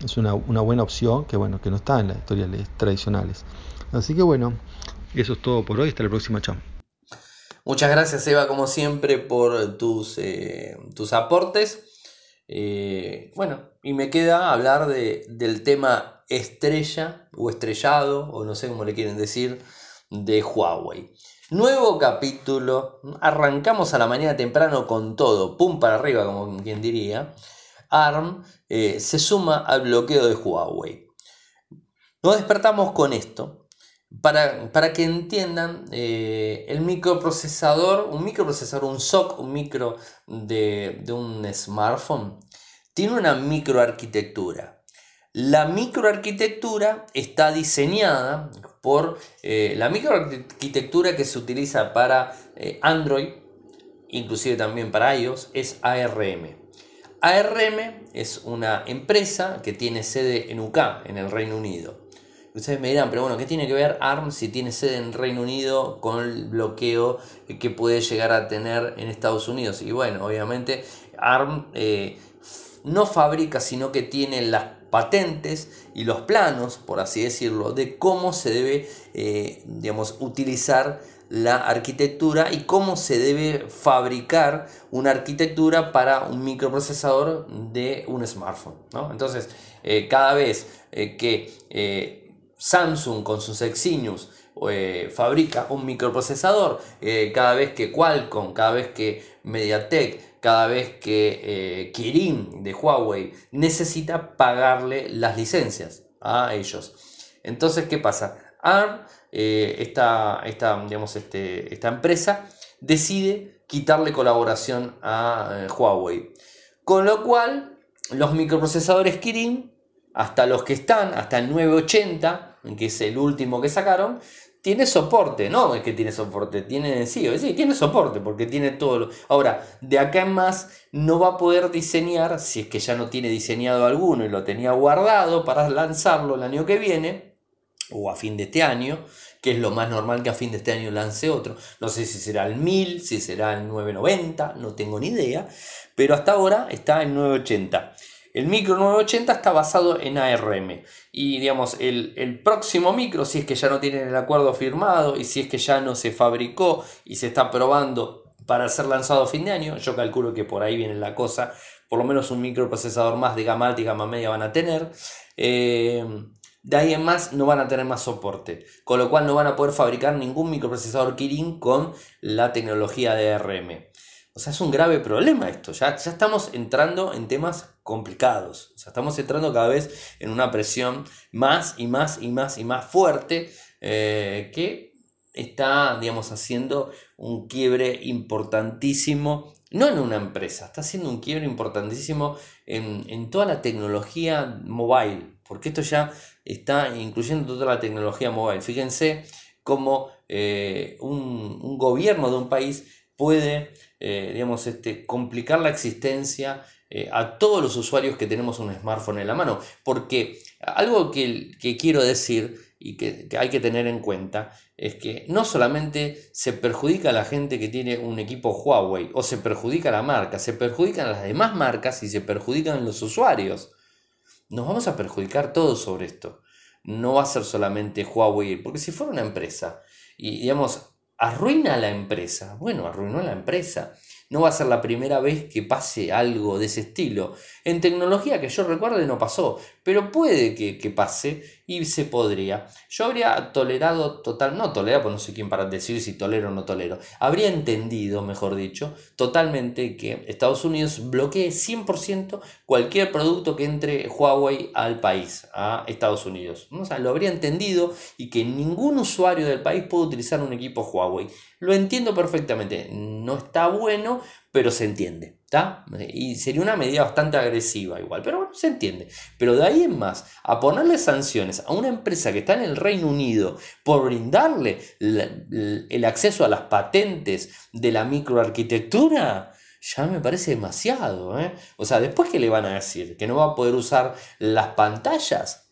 es una, una, buena opción que bueno, que no está en las historias tradicionales. Así que bueno, eso es todo por hoy, hasta la próxima, chao. Muchas gracias Eva como siempre por tus, eh, tus aportes. Eh, bueno, y me queda hablar de, del tema estrella o estrellado, o no sé cómo le quieren decir, de Huawei. Nuevo capítulo, arrancamos a la mañana temprano con todo, pum para arriba como quien diría. ARM eh, se suma al bloqueo de Huawei. Nos despertamos con esto, para, que entiendan, eh, el microprocesador, un microprocesador, un SOC, un micro de, un smartphone, tiene una microarquitectura. La microarquitectura está diseñada por eh, la microarquitectura que se utiliza para eh, Android, inclusive también para iOS, es ARM. ARM es una empresa que tiene sede en UK, en el Reino Unido. Ustedes me dirán, pero bueno, ¿qué tiene que ver ARM si tiene sede en Reino Unido con el bloqueo que puede llegar a tener en Estados Unidos? Y bueno, obviamente ARM eh, no fabrica, sino que tiene las patentes y los planos, por así decirlo, de cómo se debe, eh, digamos, utilizar la arquitectura y cómo se debe fabricar una arquitectura para un microprocesador de un smartphone. Entonces, eh, cada vez que Samsung con sus Exynos eh, fabrica un microprocesador, eh, cada vez que Qualcomm, cada vez que MediaTek, cada vez que eh, Kirin de Huawei necesita pagarle las licencias a ellos. Entonces, ¿qué pasa? ARM, esta, digamos, este, esta empresa, decide quitarle colaboración a Huawei. Con lo cual, los microprocesadores Kirin, hasta los que están, hasta el 980, que es el último que sacaron, tiene soporte, no es que tiene soporte, tiene sí, sí, tiene soporte porque tiene todo. Ahora, de acá en más no va a poder diseñar, si es que ya no tiene diseñado alguno y lo tenía guardado para lanzarlo el año que viene o a fin de este año, que es lo más normal que a fin de este año lance otro. No sé si será el 1000, si será el 990, no tengo ni idea, pero hasta ahora está en 980. El micro 980 está basado en ARM y digamos el, próximo micro, si es que ya no tienen el acuerdo firmado y si es que ya no se fabricó y se está probando para ser lanzado a fin de año, yo calculo que por ahí viene la cosa, por lo menos un microprocesador más de gama alta y gama media van a tener. Eh, de ahí en más no van a tener más soporte, con lo cual no van a poder fabricar ningún microprocesador Kirin con la tecnología de ARM. O sea, es un grave problema esto. Ya, ya estamos entrando en temas complicados. O sea, estamos entrando cada vez en una presión más y más y más y más fuerte eh, que está, digamos, haciendo un quiebre importantísimo. No en una empresa, está haciendo un quiebre importantísimo en, toda la tecnología mobile. Porque esto ya está incluyendo toda la tecnología mobile. Fíjense cómo eh, un, un gobierno de un país puede, eh, digamos, este, complicar la existencia eh, a todos los usuarios que tenemos un smartphone en la mano. Porque algo que, quiero decir y que, hay que tener en cuenta es que no solamente se perjudica a la gente que tiene un equipo Huawei o se perjudica a la marca, se perjudican a las demás marcas y se perjudican los usuarios. Nos vamos a perjudicar todos sobre esto. No va a ser solamente Huawei, porque si fuera una empresa y digamos, arruina a la empresa, bueno, arruinó a la empresa no va a ser la primera vez que pase algo de ese estilo. En tecnología que yo recuerde no pasó, pero puede que, pase y se podría. Yo habría tolerado total, no tolerado, pues no sé quién para decir si tolero o no tolero, habría entendido, mejor dicho, totalmente que Estados Unidos bloquee 100% cualquier producto que entre Huawei al país, a Estados Unidos. O sea, lo habría entendido y que ningún usuario del país puede utilizar un equipo Huawei. Lo entiendo perfectamente, no está bueno, pero se entiende. ¿está? Y sería una medida bastante agresiva igual, pero bueno, se entiende. Pero de ahí en más, a ponerle sanciones a una empresa que está en el Reino Unido por brindarle el acceso a las patentes de la microarquitectura, ya me parece demasiado. ¿eh? O sea, después que le van a decir que no va a poder usar las pantallas,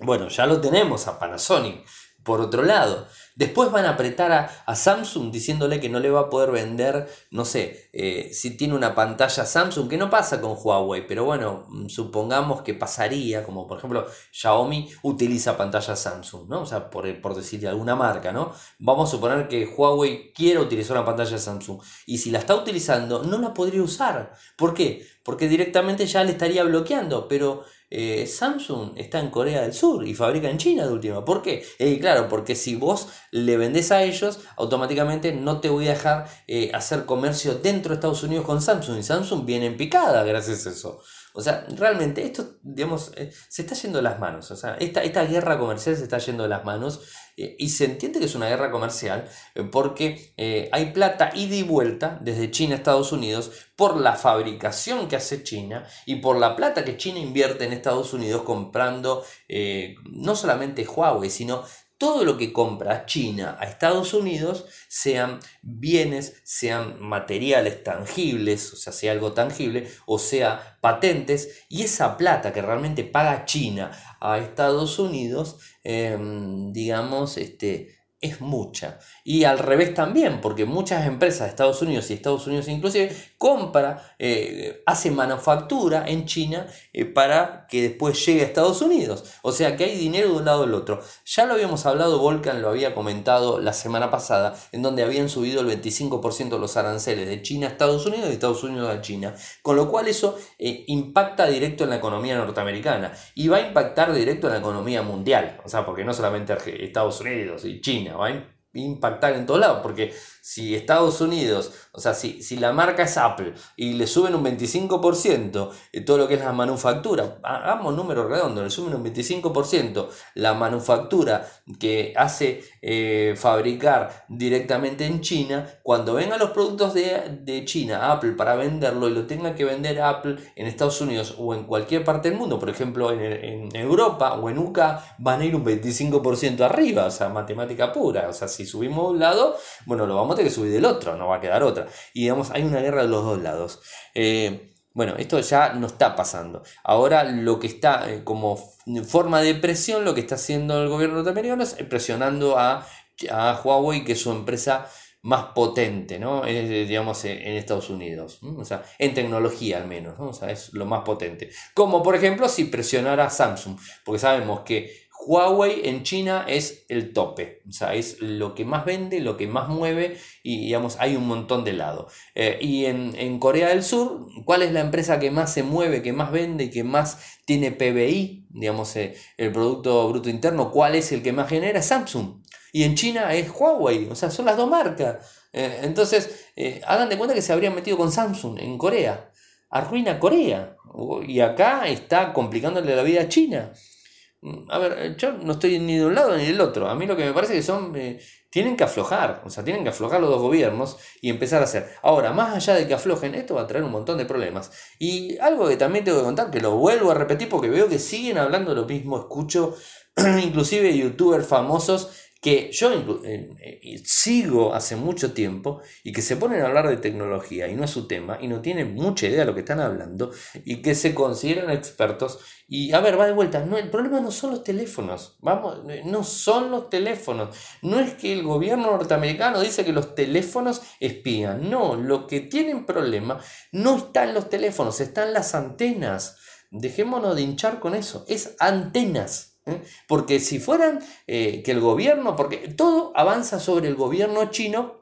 bueno, ya lo tenemos a Panasonic. Por otro lado, Después van a apretar a, Samsung diciéndole que no le va a poder vender, no sé, eh, si tiene una pantalla Samsung, que no pasa con Huawei, pero bueno, mm, supongamos que pasaría, como por ejemplo Xiaomi utiliza pantalla Samsung, ¿no? O sea, por, por decir alguna marca, ¿no? Vamos a suponer que Huawei quiere utilizar una pantalla Samsung y si la está utilizando, no la podría usar. ¿Por qué? Porque directamente ya le estaría bloqueando, pero eh, Samsung está en Corea del Sur y fabrica en China de última. ¿Por qué? Eh, claro, porque si vos le vendés a ellos, automáticamente no te voy a dejar eh, hacer comercio dentro de Estados Unidos con Samsung. Y Samsung viene en picada gracias a eso. O sea, realmente esto, digamos, eh, se está yendo de las manos. O sea, esta, esta guerra comercial se está yendo de las manos eh, y se entiende que es una guerra comercial eh, porque hay plata ida y vuelta desde China a Estados Unidos por la fabricación que hace China y por la plata que China invierte en Estados Unidos comprando no solamente Huawei, sino todo lo que compra China a Estados Unidos, sean bienes, sean materiales tangibles, o sea, sea algo tangible, o sea, patentes, y esa plata que realmente paga China a Estados Unidos, em, digamos, este, es mucha. Y al revés también, porque muchas empresas de Estados Unidos y Estados Unidos inclusive compra, eh, hace manufactura en China eh, para que después llegue a Estados Unidos. O sea que hay dinero de un lado del otro. Ya lo habíamos hablado, Volcan lo había comentado la semana pasada, en donde habían subido el 25% de los aranceles de China a Estados Unidos y de Estados Unidos a China. Con lo cual eso eh, impacta directo en la economía norteamericana y va a impactar directo en la economía mundial. O sea, porque no solamente Estados Unidos y China, va a impactar en todos lados, porque si Estados Unidos, o sea, si, si la marca es Apple y le suben un 25% todo lo que es la manufactura, hagamos números redondos, le suben un 25% la manufactura que hace eh, fabricar directamente en China, cuando vengan los productos de, China, Apple, para venderlo y lo tenga que vender Apple en Estados Unidos o en cualquier parte del mundo, por ejemplo en, en Europa o en UK, van a ir un 25% arriba, o sea, matemática pura, o sea, si subimos un lado, bueno, lo vamos que subir del otro, no va a quedar otra. Y digamos, hay una guerra de los dos lados. Eh, bueno, esto ya no está pasando. Ahora lo que está eh, como forma de presión, lo que está haciendo el gobierno norteamericano es presionando a, Huawei, que es su empresa más potente, ¿no? digamos, en Estados Unidos, o sea, en tecnología al menos, ¿no? o sea, es lo más potente. Como por ejemplo si presionara a Samsung, porque sabemos que Huawei en China es el tope, o sea, es lo que más vende, lo que más mueve y digamos, hay un montón de lado. Eh, y en, Corea del Sur, ¿cuál es la empresa que más se mueve, que más vende, que más tiene PBI, digamos, eh, el Producto Bruto Interno? ¿Cuál es el que más genera? Samsung. Y en China es Huawei, o sea, son las dos marcas. Eh, entonces, hagan de cuenta que se habrían metido con Samsung en Corea. Arruina Corea. Y acá está complicándole la vida a China. A ver, eh, yo no estoy ni de un lado ni del otro. A mí lo que me parece que son. Eh, tienen que aflojar. O sea, tienen que aflojar los dos gobiernos y empezar a hacer. Ahora, más allá de que aflojen, esto va a traer un montón de problemas. Y algo que también tengo que contar, que lo vuelvo a repetir porque veo que siguen hablando lo mismo. Escucho inclusive youtubers famosos que yo sigo hace mucho tiempo y que se ponen a hablar de tecnología y no es su tema y no tienen mucha idea de lo que están hablando y que se consideran expertos y a ver, va de vuelta, no, el problema no son los teléfonos, vamos, no son los teléfonos, no es que el gobierno norteamericano dice que los teléfonos espían, no, lo que tienen problema no está en los teléfonos, están las antenas. Dejémonos de hinchar con eso, es antenas. ¿Eh? Porque si fueran eh, que el gobierno, porque todo avanza sobre el gobierno chino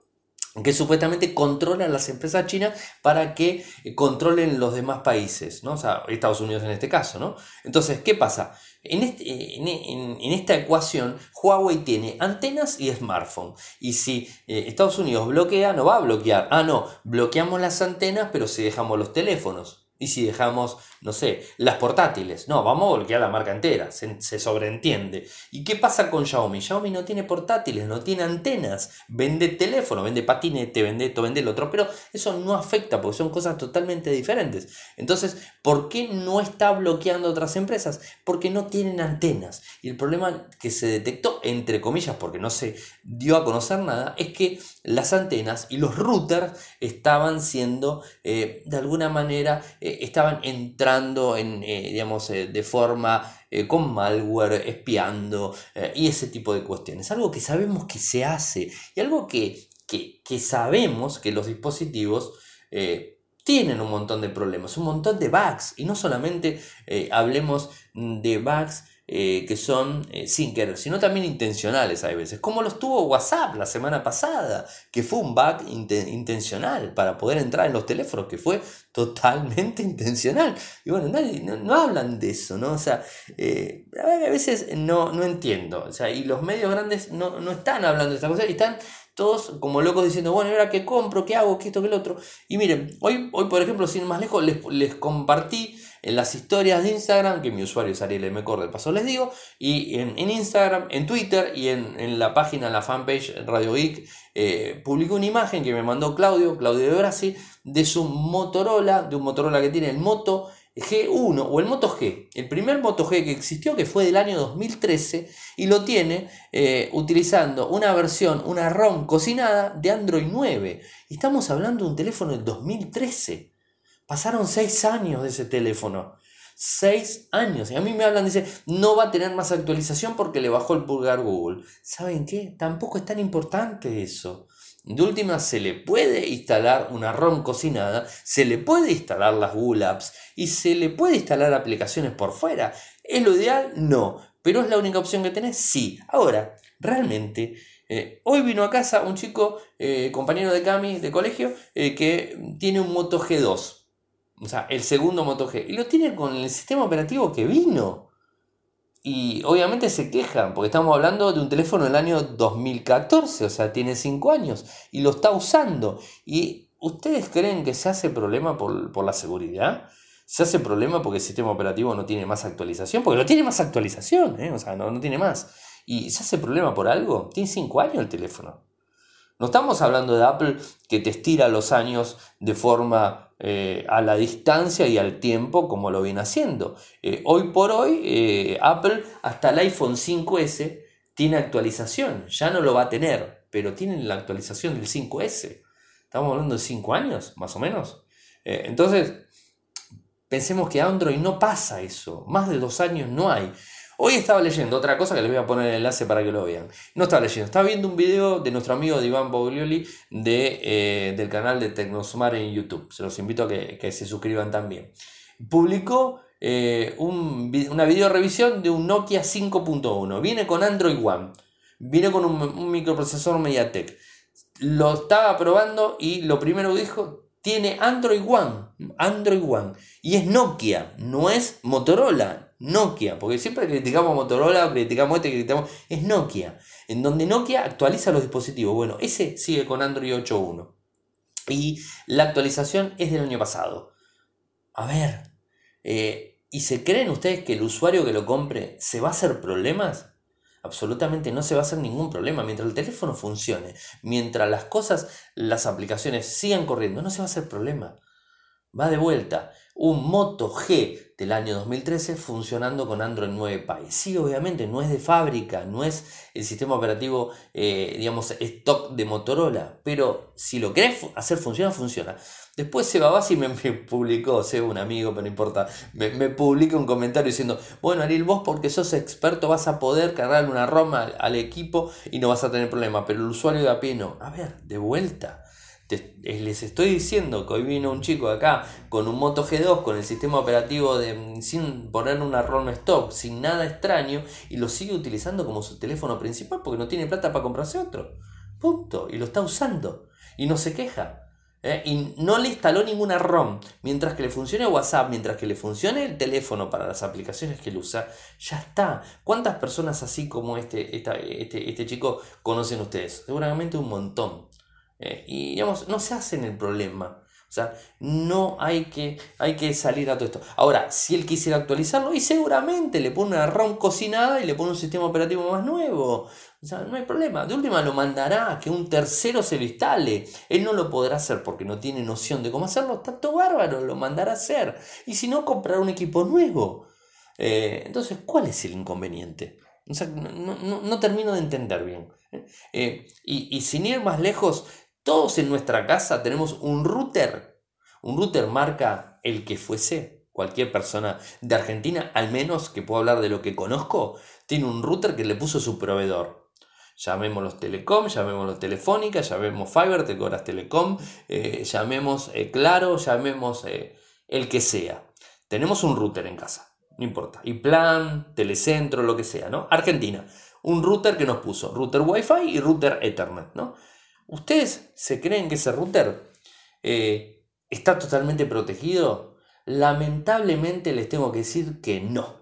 que supuestamente controla las empresas chinas para que eh, controlen los demás países, ¿no? O sea, Estados Unidos en este caso, ¿no? Entonces, ¿qué pasa? En, este, en, esta ecuación, Huawei tiene antenas y smartphone. Y si Estados Unidos bloquea, no va a bloquear. Ah, no, bloqueamos las antenas, pero si dejamos los teléfonos. Y si dejamos, no sé, las portátiles, no, vamos a bloquear la marca entera, se, sobreentiende. ¿Y qué pasa con Xiaomi? Xiaomi no tiene portátiles, no tiene antenas, vende teléfono, vende patinete, vende esto, vende lo otro, pero eso no afecta porque son cosas totalmente diferentes. Entonces, ¿por qué no está bloqueando otras empresas? Porque no tienen antenas. Y el problema que se detectó, entre comillas, porque no se dio a conocer nada, es que las antenas y los routers estaban siendo, eh, de alguna manera, eh, estaban entrando en, eh, digamos, de forma con malware, espiando y ese tipo de cuestiones. Algo que sabemos que se hace y algo que, que sabemos que los dispositivos tienen un montón de problemas, un montón de bugs. Y no solamente hablemos de bugs eh, que son eh, sin querer, sino también intencionales hay veces, como los tuvo WhatsApp la semana pasada, que fue un bug intencional para poder entrar en los teléfonos, que fue totalmente intencional. Y bueno, nadie, no, hablan de eso, ¿no? O sea, eh, a veces no, no entiendo, o sea, y los medios grandes no, no están hablando de esta cosa y están todos como locos diciendo, bueno, ahora qué compro? ¿Qué hago? ¿Qué esto? ¿Qué lo otro? Y miren, hoy, hoy por ejemplo, sin más lejos, les, les compartí en las historias de Instagram, que mi usuario es Ariel M. de paso les digo, y en, Instagram, en Twitter y en, la página, en la fanpage Radio Geek, eh, publicó una imagen que me mandó Claudio, Claudio de Brasi, de su Motorola, de un Motorola que tiene el Moto G1 o el Moto G, el primer Moto G que existió, que fue del año 2013, y lo tiene eh, utilizando una versión, una ROM cocinada de Android 9. Estamos hablando de un teléfono del 2013. Pasaron seis años de ese teléfono. Seis años. Y a mí me hablan, dice, no va a tener más actualización porque le bajó el pulgar Google. ¿Saben qué? Tampoco es tan importante eso. De última, se le puede instalar una ROM cocinada, se le puede instalar las Google Apps y se le puede instalar aplicaciones por fuera. ¿Es lo ideal? No. ¿Pero es la única opción que tenés? Sí. Ahora, realmente, eh, hoy vino a casa un chico, eh, compañero de Cami de colegio, eh, que tiene un Moto G2 o sea, el segundo Moto G. Y lo tiene con el sistema operativo que vino. Y obviamente se quejan, porque estamos hablando de un teléfono del año 2014, o sea, tiene 5 años, y lo está usando. ¿Y ustedes creen que se hace problema por, la seguridad? ¿Se hace problema porque el sistema operativo no tiene más actualización? Porque no tiene más actualización, ¿eh? o sea, no, no tiene más. ¿Y se hace problema por algo? Tiene 5 años el teléfono. No estamos hablando de Apple que te estira los años de forma eh, a la distancia y al tiempo como lo viene haciendo. Eh, hoy por hoy, eh, Apple hasta el iPhone 5S tiene actualización, ya no lo va a tener, pero tiene la actualización del 5S. Estamos hablando de 5 años, más o menos. entonces, pensemos que Android no pasa eso, más de dos años no hay. Hoy estaba leyendo otra cosa que les voy a poner el enlace para que lo vean. No estaba leyendo, estaba viendo un video de nuestro amigo Iván Boglioli de, eh, del canal de Tecnosmar en YouTube. Se los invito a que, se suscriban también. Publicó eh, una video revisión de un Nokia 5.1. Viene con Android One. Viene con un, un microprocesor MediaTek. Lo estaba probando y lo primero dijo, tiene Android One. Android One. Y es Nokia, no es Motorola. Nokia, porque siempre criticamos Motorola, criticamos este, criticamos. Es Nokia, en donde Nokia actualiza los dispositivos. Bueno, ese sigue con Android 8.1. Y la actualización es del año pasado. A ver, eh, ¿y se creen ustedes que el usuario que lo compre se va a hacer problemas? Absolutamente no se va a hacer ningún problema. Mientras el teléfono funcione, mientras las cosas, las aplicaciones sigan corriendo, no se va a hacer problema. Va de vuelta un Moto G del año 2013 funcionando con Android 9 Pie. Sí, obviamente, no es de fábrica, no es el sistema operativo, eh, digamos, stock de Motorola, pero si lo querés hacer funcionar, funciona. Después Seba y me, me publicó, sé un amigo, pero no importa, me, me, publica un comentario diciendo, bueno Ariel, vos porque sos experto vas a poder cargarle una ROM al, equipo y no vas a tener problema, pero el usuario de a pie no. A ver, de vuelta eh, les estoy diciendo que hoy vino un chico acá con un Moto G2 con el sistema operativo de, sin poner una ROM stop, sin nada extraño, y lo sigue utilizando como su teléfono principal porque no tiene plata para comprarse otro. Punto. Y lo está usando. Y no se queja. ¿eh? Y no le instaló ninguna ROM. Mientras que le funcione WhatsApp, mientras que le funcione el teléfono para las aplicaciones que él usa, ya está. ¿Cuántas personas así como este, este, este chico conocen ustedes? Seguramente un montón. Eh, y digamos, no se hacen el problema. O sea, no hay que, hay que salir a todo esto. Ahora, si él quisiera actualizarlo, y seguramente le pone una ROM cocinada y le pone un sistema operativo más nuevo. O sea, no hay problema. De última lo mandará a que un tercero se lo instale. Él no lo podrá hacer porque no tiene noción de cómo hacerlo. Tanto bárbaro, lo mandará a hacer. Y si no, comprar un equipo nuevo. Eh, entonces, ¿cuál es el inconveniente? O sea, no, termino de entender bien. ¿eh? y, y sin ir más lejos, todos en nuestra casa tenemos un router, un router marca el que fuese. Cualquier persona de Argentina, al menos que pueda hablar de lo que conozco, tiene un router que le puso su proveedor. Llamémoslos Telecom, llamémoslo Telefónica, llamemos Fiber, te cobras Telecom, eh, llamemos eh, Claro, llamemos eh, el que sea. Tenemos un router en casa, no importa. Y plan, telecentro, lo que sea, ¿no? Argentina, un router que nos puso router Wi-Fi y router Ethernet, ¿no? ¿Ustedes se creen que ese router eh, está totalmente protegido? Lamentablemente les tengo que decir que no.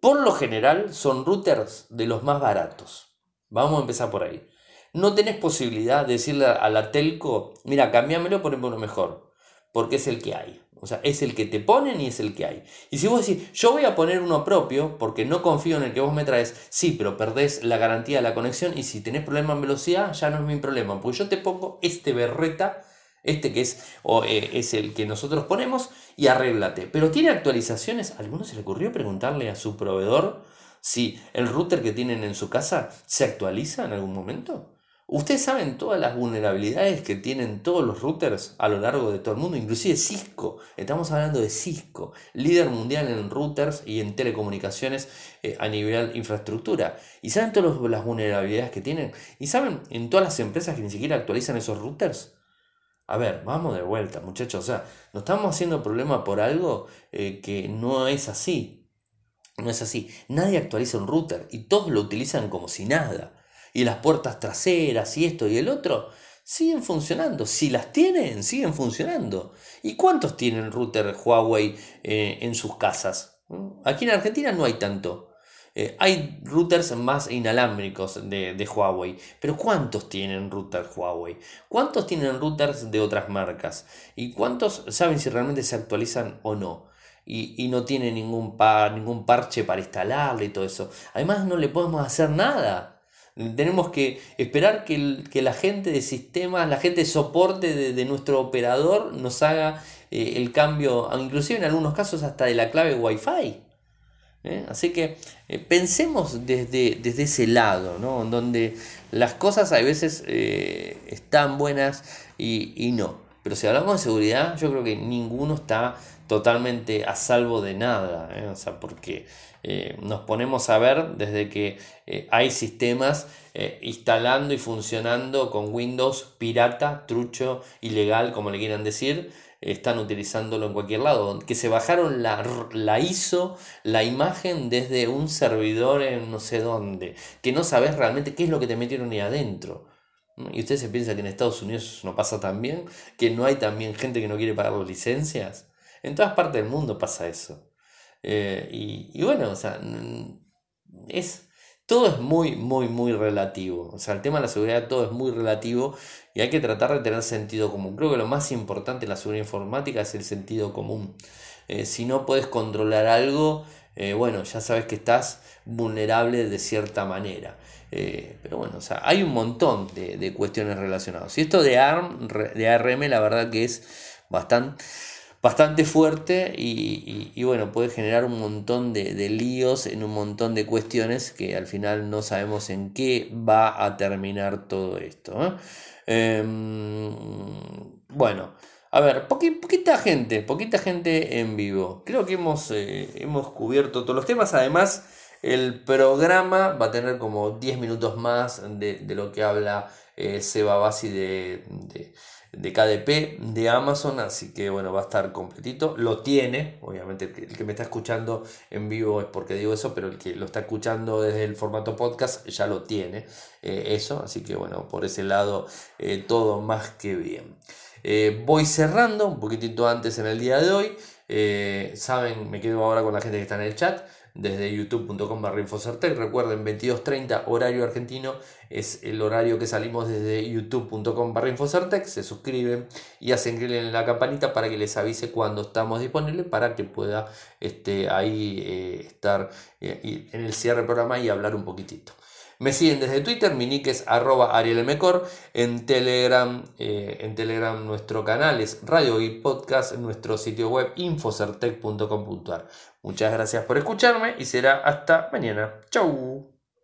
Por lo general son routers de los más baratos. Vamos a empezar por ahí. No tenés posibilidad de decirle a la telco, mira, cambiámelo, poneme uno mejor, porque es el que hay. O sea, es el que te ponen y es el que hay. Y si vos decís, yo voy a poner uno propio porque no confío en el que vos me traes, sí, pero perdés la garantía de la conexión y si tenés problema en velocidad, ya no es mi problema. Porque yo te pongo este berreta, este que es, o, eh, es el que nosotros ponemos, y arréglate. Pero tiene actualizaciones. ¿A alguno se le ocurrió preguntarle a su proveedor si el router que tienen en su casa se actualiza en algún momento? Ustedes saben todas las vulnerabilidades que tienen todos los routers a lo largo de todo el mundo, inclusive Cisco. Estamos hablando de Cisco, líder mundial en routers y en telecomunicaciones eh, a nivel infraestructura. ¿Y saben todas las vulnerabilidades que tienen? ¿Y saben en todas las empresas que ni siquiera actualizan esos routers? A ver, vamos de vuelta, muchachos. O sea, nos estamos haciendo problema por algo eh, que no es así. No es así. Nadie actualiza un router y todos lo utilizan como si nada y las puertas traseras y esto y el otro, siguen funcionando. Si las tienen, siguen funcionando. ¿Y cuántos tienen router Huawei eh, en sus casas? Aquí en Argentina no hay tanto. Eh, hay routers más inalámbricos de, de, Huawei, pero ¿cuántos tienen router Huawei? ¿Cuántos tienen routers de otras marcas? ¿Y cuántos saben si realmente se actualizan o no? Y, y no tienen ningún, par, ningún parche para instalarle y todo eso. Además no le podemos hacer nada. Tenemos que esperar que, que, la gente de sistemas, la gente de soporte de, nuestro operador nos haga eh, el cambio, inclusive en algunos casos hasta de la clave Wi-Fi. ¿eh? Así que eh, pensemos desde, desde, ese lado, ¿no? donde las cosas a veces están buenas y, y no. Pero si hablamos de seguridad, yo creo que ninguno está totalmente a salvo de nada. O sea, porque eh, nos ponemos a ver desde que eh, hay sistemas instalando y funcionando con Windows pirata, trucho, ilegal, como le quieran decir. Están utilizándolo en cualquier lado. Que se bajaron la, la ISO, la imagen desde un servidor en no sé dónde. Que no sabes realmente qué es lo que te metieron ahí adentro. Y usted se piensa que en Estados Unidos no pasa tan bien, que no hay también gente que no quiere pagar las licencias. En todas partes del mundo pasa eso. Eh, y, bueno, o sea, es, todo es muy, muy, muy relativo. O sea, el tema de la seguridad todo es muy relativo y hay que tratar de tener sentido común. Creo que lo más importante en la seguridad informática es el sentido común. Eh, si no puedes controlar algo, eh, bueno, ya sabes que estás vulnerable de cierta manera. Pero bueno, o sea, hay un montón de, de, cuestiones relacionadas. Y esto de ARM, de ARM, la verdad que es bastante, bastante fuerte y, bueno, puede generar un montón de, líos en un montón de cuestiones que al final no sabemos en qué va a terminar todo esto. Em, bueno, a ver, poquita gente, poquita gente en vivo. Creo que hemos, eh, hemos cubierto todos los temas. Además, el programa va a tener como 10 minutos más de, lo que habla eh, Seba Basi de, de, KDP de Amazon, así que bueno, va a estar completito. Lo tiene, obviamente el que, me está escuchando en vivo es porque digo eso, pero el que lo está escuchando desde el formato podcast ya lo tiene eh, eso, así que bueno, por ese lado eh, todo más que bien. voy cerrando un poquitito antes en el día de hoy. Saben, me quedo ahora con la gente que está en el chat desde youtube.com barra infocertec. Recuerden, 22.30 horario argentino es el horario que salimos desde youtube.com barra infocertec. Se suscriben y hacen clic en la campanita para que les avise cuando estamos disponibles para que pueda este, ahí eh, estar eh, en el cierre del programa y hablar un poquitito. Me siguen desde Twitter, mi nick es arroba arielmcor, en Telegram, eh, en Telegram nuestro canal es Radio y Podcast, nuestro sitio web infocertec.com.ar. Muchas gracias por escucharme y será hasta mañana. Chau.